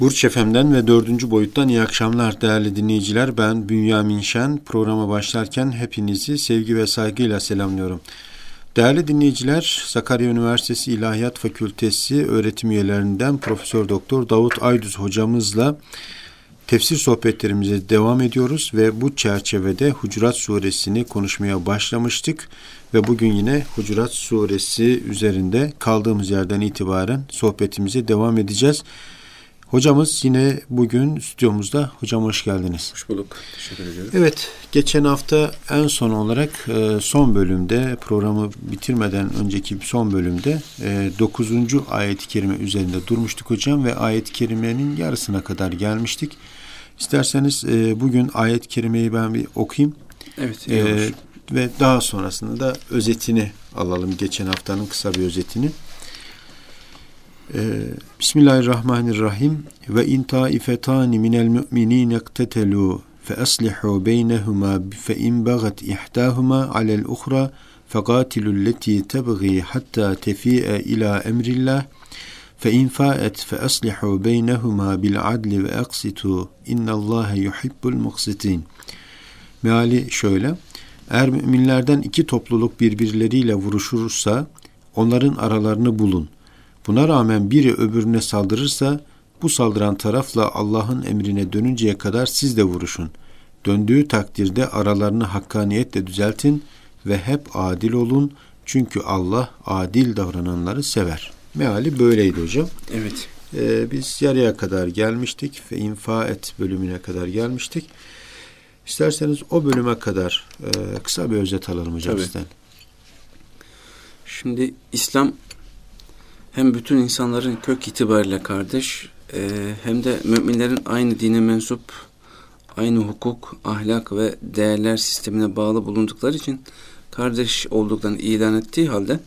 Burç Efem'den ve dördüncü boyuttan iyi akşamlar değerli dinleyiciler. Ben Bünyamin Şen. Programa başlarken hepinizi sevgi ve saygıyla selamlıyorum. Değerli dinleyiciler, Sakarya Üniversitesi İlahiyat Fakültesi öğretim üyelerinden Profesör Doktor Davut Aydüz hocamızla tefsir sohbetlerimize devam ediyoruz ve bu çerçevede Hucurat Suresini konuşmaya başlamıştık ve bugün yine Hucurat Suresi üzerinde kaldığımız yerden itibaren sohbetimize devam edeceğiz. Hocamız yine bugün stüdyomuzda. Hocam hoş geldiniz. Hoş bulduk. Teşekkür ediyorum. Evet, geçen hafta en son olarak e, son bölümde programı bitirmeden önceki son bölümde 9. E, ayet-i kerime üzerinde durmuştuk hocam ve ayet-i kerimenin yarısına kadar gelmiştik. İsterseniz e, bugün ayet-i kerimeyi ben bir okuyayım. Evet, iyi olur. Ve daha sonrasında da özetini alalım. Geçen haftanın kısa bir özetini. Ee, Bismillahirrahmanirrahim. Ve in taifetani minel mu'minin ektetelu fe aslihu beynehuma fe in bagat ihtahuma alel uhra fekatilu leti tebgi hatta tefi'e ila emrillah fe in fa'et fe aslihu beynehuma bil adli ve aksitu innallâhe yuhibbul muksitin. Meali şöyle. Eğer müminlerden iki topluluk birbirleriyle vuruşursa onların aralarını bulun Buna rağmen biri öbürüne saldırırsa bu saldıran tarafla Allah'ın emrine dönünceye kadar siz de vuruşun. Döndüğü takdirde aralarını hakkaniyetle düzeltin ve hep adil olun. Çünkü Allah adil davrananları sever. Meali böyleydi hocam. Evet. Ee, biz yarıya kadar gelmiştik ve infa et bölümüne kadar gelmiştik. İsterseniz o bölüme kadar e, kısa bir özet alalım hocam Tabii. sizden. Şimdi İslam hem bütün insanların kök itibariyle kardeş e, hem de müminlerin aynı dine mensup, aynı hukuk, ahlak ve değerler sistemine bağlı bulundukları için kardeş olduklarını ilan ettiği halde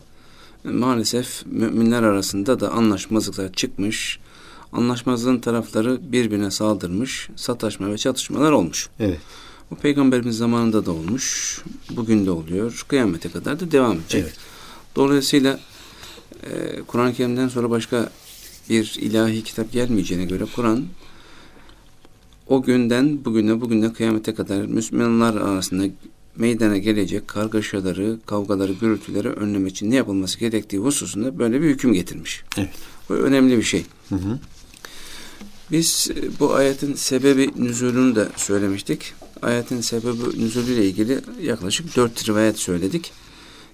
maalesef müminler arasında da anlaşmazlıklar çıkmış, anlaşmazlığın tarafları birbirine saldırmış, sataşma ve çatışmalar olmuş. Evet. Bu peygamberimiz zamanında da olmuş, bugün de oluyor, kıyamete kadar da devam edecek. Evet. Dolayısıyla e, Kur'an-ı Kerim'den sonra başka bir ilahi kitap gelmeyeceğine göre Kur'an o günden bugüne bugüne kıyamete kadar Müslümanlar arasında meydana gelecek kargaşaları, kavgaları, gürültüleri önlemek için ne yapılması gerektiği hususunda böyle bir hüküm getirmiş. Evet. Bu önemli bir şey. Hı hı. Biz bu ayetin sebebi nüzulünü de söylemiştik. Ayetin sebebi nüzulüyle ilgili yaklaşık dört rivayet söyledik.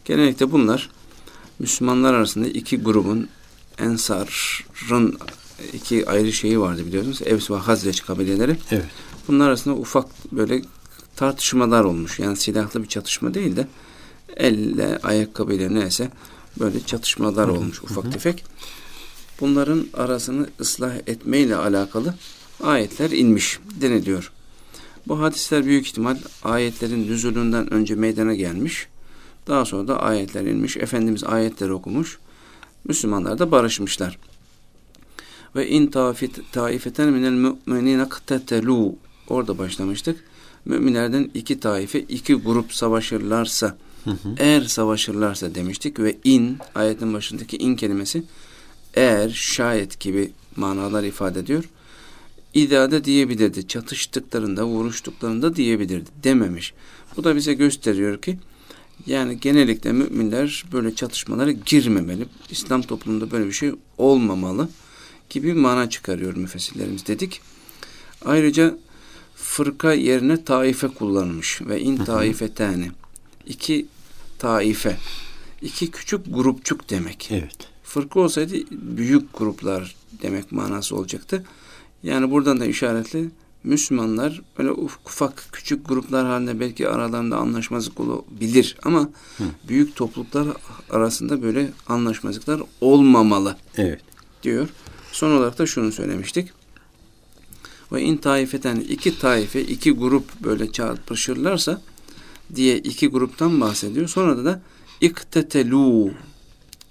Genellikle bunlar Müslümanlar arasında iki grubun Ensar'ın iki ayrı şeyi vardı biliyorsunuz. Evs ve Hazreç kabileleri. Evet. Bunlar arasında ufak böyle tartışmalar olmuş. Yani silahlı bir çatışma değil de elle, ayakkabıyla neyse böyle çatışmalar olmuş ufak hı hı. tefek. Bunların arasını ıslah etmeyle alakalı ayetler inmiş deniliyor. Bu hadisler büyük ihtimal ayetlerin nüzulünden önce meydana gelmiş. Daha sonra da ayetler inmiş. Efendimiz ayetleri okumuş. Müslümanlar da barışmışlar. Ve in taifeten minel müminine ktetelu orada başlamıştık. Müminlerden iki taife, iki grup savaşırlarsa, hı hı. eğer savaşırlarsa demiştik ve in, ayetin başındaki in kelimesi eğer, şayet gibi manalar ifade ediyor. İdade diyebilirdi. Çatıştıklarında, vuruştuklarında diyebilirdi. Dememiş. Bu da bize gösteriyor ki yani genellikle müminler böyle çatışmalara girmemeli. İslam toplumunda böyle bir şey olmamalı gibi mana çıkarıyor müfessirlerimiz dedik. Ayrıca fırka yerine taife kullanılmış ve in taifetani. iki taife. iki küçük grupçuk demek. Evet. Fırka olsaydı büyük gruplar demek manası olacaktı. Yani buradan da işaretli Müslümanlar böyle ufak küçük gruplar halinde belki aralarında anlaşmazlık olabilir ama Hı. büyük topluluklar arasında böyle anlaşmazlıklar olmamalı. Evet. Diyor. Son olarak da şunu söylemiştik. Ve in taifeten iki taife, iki grup böyle çarpışırlarsa diye iki gruptan bahsediyor. Sonra da iktetelu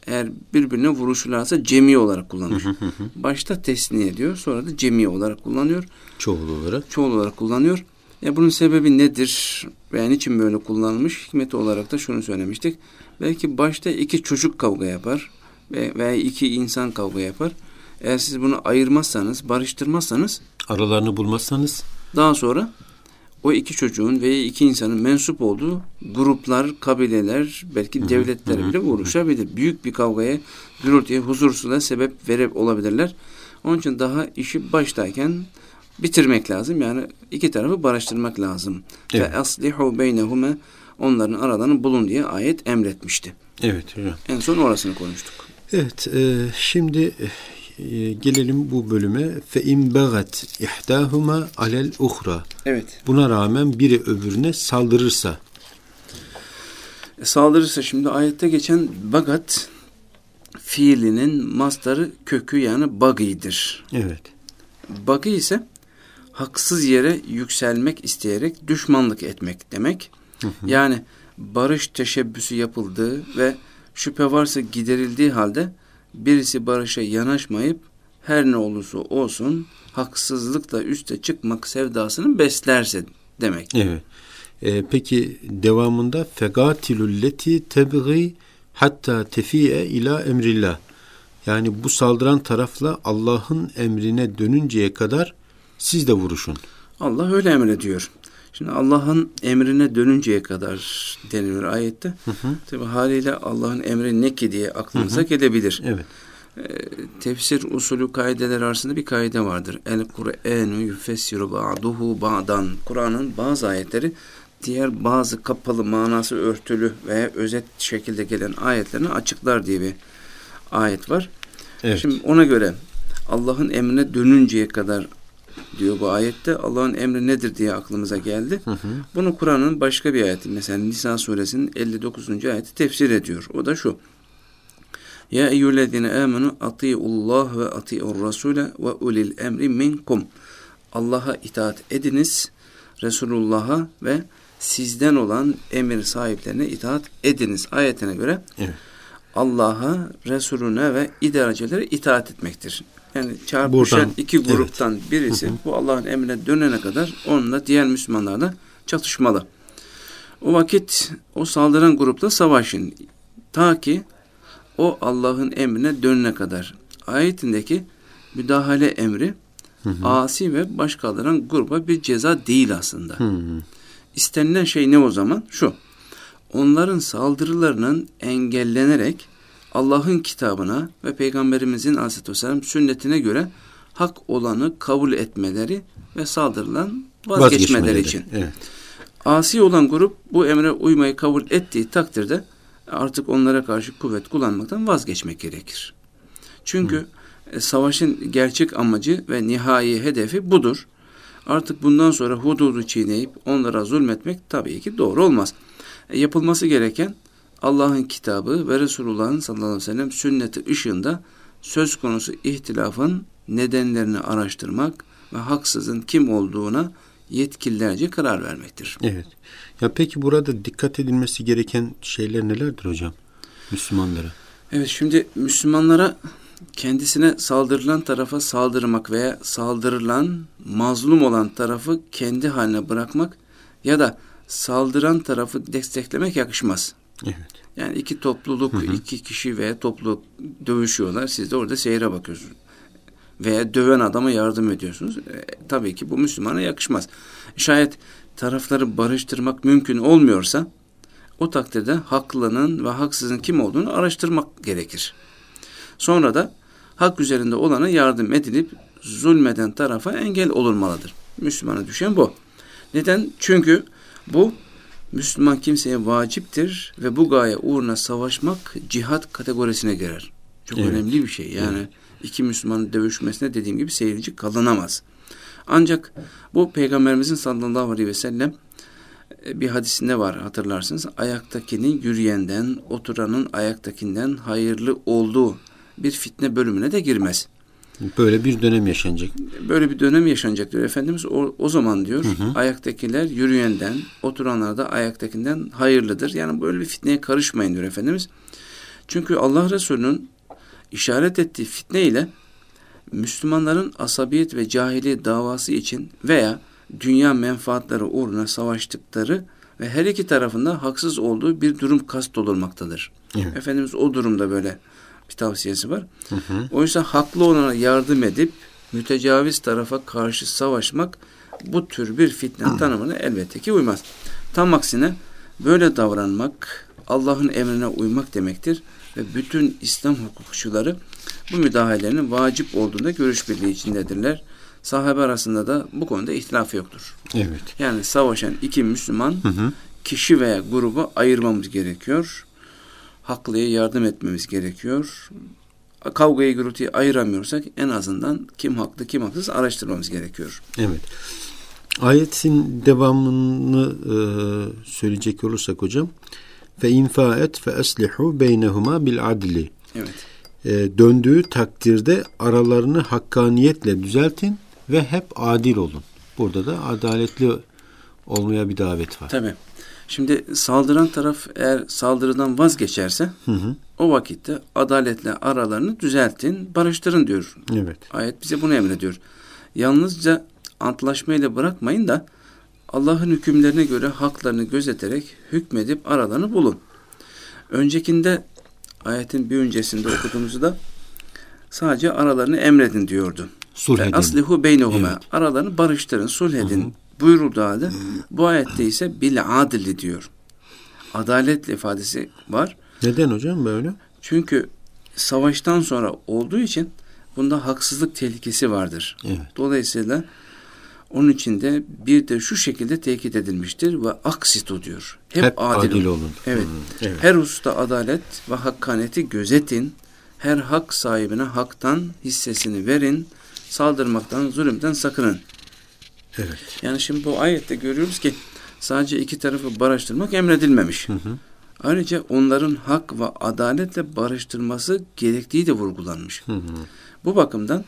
eğer birbirine vuruşurlarsa cemi olarak kullanır. Başta tesniye diyor sonra da cemi olarak kullanıyor. Çoğul olarak. Çoğul olarak kullanıyor. Ya bunun sebebi nedir? Veya niçin böyle kullanılmış? Hikmeti olarak da şunu söylemiştik. Belki başta iki çocuk kavga yapar veya iki insan kavga yapar. Eğer siz bunu ayırmazsanız, barıştırmazsanız aralarını bulmazsanız daha sonra o iki çocuğun veya iki insanın mensup olduğu gruplar, kabileler, belki devletler bile oluşabilir. Büyük bir kavgaya, gürültüye, huzursuzluğa sebep verip olabilirler. Onun için daha işi baştayken bitirmek lazım. Yani iki tarafı barıştırmak lazım. Evet. Ve aslihu beynehume onların aralarını bulun diye ayet emretmişti. Evet hocam. En son orasını konuştuk. Evet, e, şimdi e, gelelim bu bölüme. Fe in bagat ihdahuma alel uhra. Evet. Buna rağmen biri öbürüne saldırırsa. E, saldırırsa şimdi ayette geçen bagat fiilinin mastarı kökü yani bagidir. Evet. Bagi ise haksız yere yükselmek isteyerek düşmanlık etmek demek. Yani barış teşebbüsü yapıldığı ve şüphe varsa giderildiği halde birisi barışa yanaşmayıp her ne olursa olsun haksızlıkla üste çıkmak sevdasını beslerse demek. Evet. E, peki devamında fegatilulleti tebgi hatta tefiye ila emrillah. Yani bu saldıran tarafla Allah'ın emrine dönünceye kadar siz de vuruşun. Allah öyle emrediyor. Şimdi Allah'ın emrine dönünceye kadar deniliyor ayette. Hı hı. Tabi haliyle Allah'ın emri ne ki diye aklımıza gelebilir. Evet. Tefsir usulü kaideler arasında bir kaide vardır. El Kur'anu yufessiru ba'duhu ba'dan. Kur'an'ın bazı ayetleri diğer bazı kapalı manası örtülü veya özet şekilde gelen ayetlerini açıklar diye bir ayet var. Evet. Şimdi ona göre Allah'ın emrine dönünceye kadar diyor bu ayette. Allah'ın emri nedir diye aklımıza geldi. Hı hı. Bunu Kur'an'ın başka bir ayeti mesela Nisa suresinin 59. ayeti tefsir ediyor. O da şu. Ya eyyühellezine amenu ati'ullah ve ati'ur rasule ve ulil emri minkum. Allah'a itaat ediniz, Resulullah'a ve sizden olan emir sahiplerine itaat ediniz. Ayetine göre Evet. Allah'a, Resulüne ve idarecilere itaat etmektir. Yani çarpışan Buradan, iki gruptan birisi Hı hı. bu Allah'ın emrine dönene kadar onunla diğer Müslümanlar da çatışmalı. O vakit o saldıran grupla savaşın. Ta ki o Allah'ın emrine dönene kadar. Ayetindeki müdahale emri Hı hı. asi ve baş kaldıran gruba bir ceza değil aslında. Hı hı. İstenilen şey ne o zaman? Şu. Onların saldırılarının engellenerek Allah'ın kitabına ve Peygamberimizin aleyhisselam sünnetine göre hak olanı kabul etmeleri ve saldırılan vazgeçmeleri için. Evet. Asi olan grup bu emre uymayı kabul ettiği takdirde artık onlara karşı kuvvet kullanmaktan vazgeçmek gerekir. Çünkü e, savaşın gerçek amacı ve nihai hedefi budur. Artık bundan sonra hududu çiğneyip onlara zulmetmek tabii ki doğru olmaz. E, yapılması gereken Allah'ın kitabı ve Resulullah'ın sallallahu aleyhi ve sellem sünneti ışığında söz konusu ihtilafın nedenlerini araştırmak ve haksızın kim olduğuna yetkililerce karar vermektir. Evet. Ya peki burada dikkat edilmesi gereken şeyler nelerdir hocam? Müslümanlara. Evet şimdi Müslümanlara kendisine saldırılan tarafa saldırmak veya saldırılan mazlum olan tarafı kendi haline bırakmak ya da saldıran tarafı desteklemek yakışmaz. Evet. Yani iki topluluk, Hı hı. iki kişi veya topluluk dövüşüyorlar. Siz de orada seyre bakıyorsunuz. Veya döven adama yardım ediyorsunuz. E, tabii ki bu Müslümana yakışmaz. Şayet tarafları barıştırmak mümkün olmuyorsa o takdirde haklının ve haksızın kim olduğunu araştırmak gerekir. Sonra da hak üzerinde olana yardım edilip zulmeden tarafa engel olunmalıdır. Müslümana düşen bu. Neden? Çünkü bu Müslüman kimseye vaciptir ve bu gaye uğruna savaşmak cihat kategorisine girer. Çok Evet. önemli bir şey. Yani iki Müslümanın dövüşmesine dediğim gibi seyirci kalınamaz. Ancak bu Peygamberimizin sallallahu aleyhi ve sellem e, bir hadisinde var hatırlarsınız. Ayaktakinin yürüyenden, oturanın ayaktakinden hayırlı olduğu bir fitne bölümüne de girmez. Böyle bir dönem yaşanacak. Böyle bir dönem yaşanacak diyor Efendimiz. O, o zaman diyor Hı hı. ayaktakiler yürüyenden, oturanlar da ayaktakinden hayırlıdır. Yani böyle bir fitneye karışmayın diyor Efendimiz. Çünkü Allah Resulü'nün işaret ettiği fitne ile Müslümanların asabiyet ve cahiliye davası için veya dünya menfaatleri uğruna savaştıkları ve her iki tarafında haksız olduğu bir durum kastolunmaktadır. Evet. Efendimiz o durumda böyle bir tavsiyesi var. Hı hı. Oysa haklı olana yardım edip mütecaviz tarafa karşı savaşmak bu tür bir fitne tanımına elbette ki uymaz. Tam aksine böyle davranmak Allah'ın emrine uymak demektir ve bütün İslam hukukçuları bu müdahalenin vacip olduğunda görüş birliği içindedirler. Sahabe arasında da bu konuda ihtilaf yoktur. Evet. Yani savaşan iki Müslüman hı hı. kişi veya grubu ayırmamız gerekiyor. Haklıya yardım etmemiz gerekiyor. Kavgayı gürültüyü ayıramıyorsak en azından kim haklı kim haksız araştırmamız gerekiyor. Evet. Ayetin devamını e, söyleyecek olursak hocam fe infaet fe eslihu beynehuma bil adli. Evet. E, döndüğü takdirde aralarını hakkaniyetle düzeltin ve hep adil olun. Burada da adaletli olmaya bir davet var. Tabi. Şimdi saldıran taraf eğer saldırıdan vazgeçerse hı hı. o vakitte adaletle aralarını düzeltin, barıştırın diyor. Evet. Ayet bize bunu emrediyor. Yalnızca antlaşmayla bırakmayın da Allah'ın hükümlerine göre haklarını gözeterek hükmedip aralarını bulun. Öncekinde ayetin bir öncesinde okuduğumuzda sadece aralarını emredin diyordu. Sulh edin. Aslihu beynehuma. Evet. Aralarını barıştırın, sulh edin. Buyuruldu halde. Bu ayette ise bil adili diyor. Adaletli ifadesi var. Neden hocam böyle? Çünkü savaştan sonra olduğu için bunda haksızlık tehlikesi vardır. Evet. Dolayısıyla onun için de bir de şu şekilde tekit edilmiştir ve aksitu diyor. Hep, Hep adil, adil olun. Evet. Hmm, evet. Her usta adalet ve hakkaniyeti gözetin. Her hak sahibine haktan hissesini verin. Saldırmaktan, zulümden sakının. Evet. Yani şimdi bu ayette görüyoruz ki sadece iki tarafı barıştırmak emredilmemiş. Hı hı. Ayrıca onların hak ve adaletle barıştırması gerektiği de vurgulanmış. Hı hı. Bu bakımdan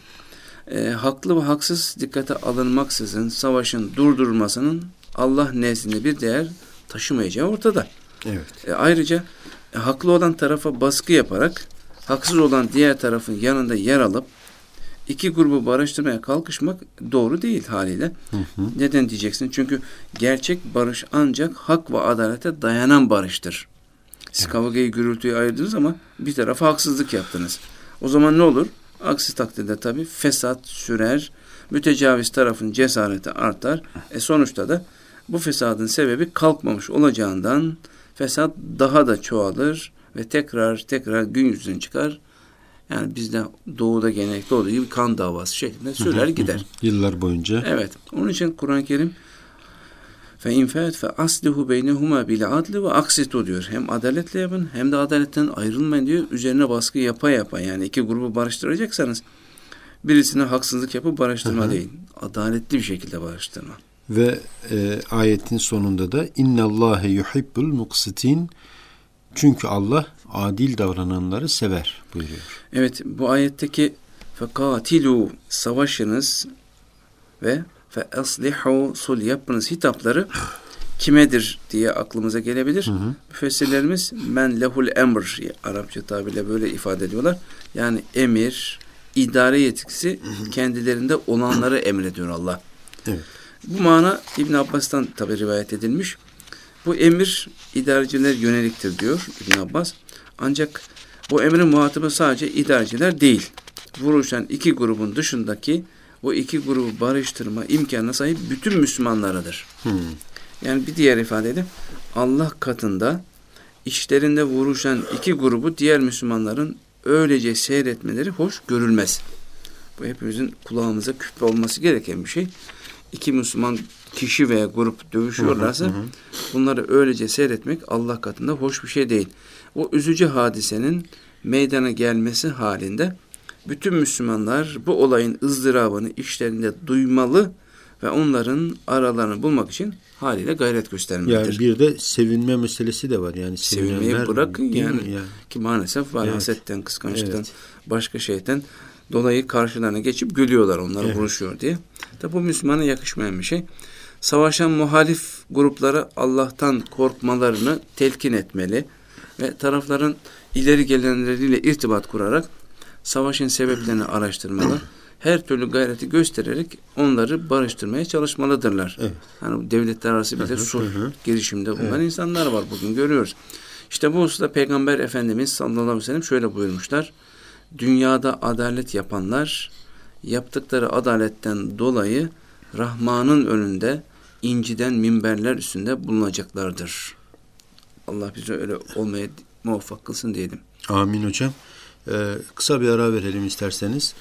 e, haklı ve haksız dikkate alınmaksızın savaşın durdurulmasının Allah nezdinde bir değer taşımayacağı ortada. Evet. E, ayrıca e, haklı olan tarafa baskı yaparak haksız olan diğer tarafın yanında yer alıp iki grubu barıştırmaya kalkışmak doğru değil haliyle. Hı hı. Neden diyeceksin? Çünkü gerçek barış ancak hak ve adalete dayanan barıştır. Siz evet. kavgayı gürültüyü ayırdınız ama bir tarafa haksızlık yaptınız. O zaman ne olur? Aksi takdirde tabi fesat sürer, mütecaviz tarafın cesareti artar. E sonuçta da bu fesadın sebebi kalkmamış olacağından fesat daha da çoğalır ve tekrar tekrar gün yüzüne çıkar. Yani bizde doğuda genellikle olduğu gibi kan davası şeklinde sürer gider. Yıllar boyunca. Evet. Onun için Kur'an-ı Kerim fe infet fe aslihu beynehuma bil adli ve aksitu diyor. Hem adaletle yapın hem de adaletten ayrılmayın diyor. Üzerine baskı yapa yapa yani iki grubu barıştıracaksanız birisine haksızlık yapıp barıştırma Hı-hı. değil. Adaletli bir şekilde barıştırma. Ve e, ayetin sonunda da innallâhe yuhibbul muksitin çünkü Allah adil davrananları sever buyuruyor. Evet bu ayetteki fekatilu savaşınız ve fe aslihu sul yapınız hitapları kimedir diye aklımıza gelebilir. Hı hı. Müfessirlerimiz men lehul emr Arapça tabirle böyle ifade ediyorlar. Yani emir, idare yetkisi kendilerinde olanları emrediyor Allah. Evet. Bu mana İbn Abbas'tan tabi rivayet edilmiş. Bu emir idareciler yöneliktir diyor İbn Abbas. Ancak bu emrin muhatabı sadece idareciler değil. Vuruşan iki grubun dışındaki o iki grubu barıştırma imkanına sahip bütün Müslümanlarıdır. Hmm. Yani bir diğer ifadeyle Allah katında işlerinde vuruşan iki grubu diğer Müslümanların öylece seyretmeleri hoş görülmez. Bu hepimizin kulağımıza küpe olması gereken bir şey. İki Müslüman kişi veya grup dövüşüyorlarsa hı hı hı. bunları öylece seyretmek Allah katında hoş bir şey değil. O üzücü hadisenin meydana gelmesi halinde bütün Müslümanlar bu olayın ızdırabını işlerinde duymalı ve onların aralarını bulmak için haliyle gayret göstermelidir. Yani bir de sevinme meselesi de var. Yani sevinmeyi bırakın yani, yani ki maalesef var evet. hasetten, kıskançlıktan, evet. başka şeyden dolayı karşılarına geçip gülüyorlar onlar evet. vuruşuyor diye. Tabi bu Müslümana yakışmayan bir şey. Savaşan muhalif gruplara Allah'tan korkmalarını telkin etmeli ve tarafların ileri gelenleriyle irtibat kurarak savaşın sebeplerini araştırmalı. Her türlü gayreti göstererek onları barıştırmaya çalışmalıdırlar. Evet. Hani devletler arası bir de sulh girişimde bulunan evet. insanlar var bugün görüyoruz. İşte bu hususta Peygamber Efendimiz sallallahu aleyhi ve sellem şöyle buyurmuşlar. Dünyada adalet yapanlar yaptıkları adaletten dolayı Rahman'ın önünde inciden minberler üstünde bulunacaklardır. Allah bize öyle olmaya muvaffak kılsın diyelim. Amin hocam. Ee, kısa bir ara verelim isterseniz.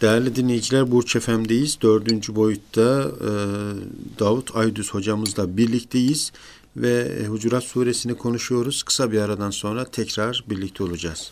Değerli dinleyiciler Burç Efem'deyiz. Dördüncü boyutta e, Davut Aydüz hocamızla birlikteyiz ve Hucurat suresini konuşuyoruz. Kısa bir aradan sonra tekrar birlikte olacağız.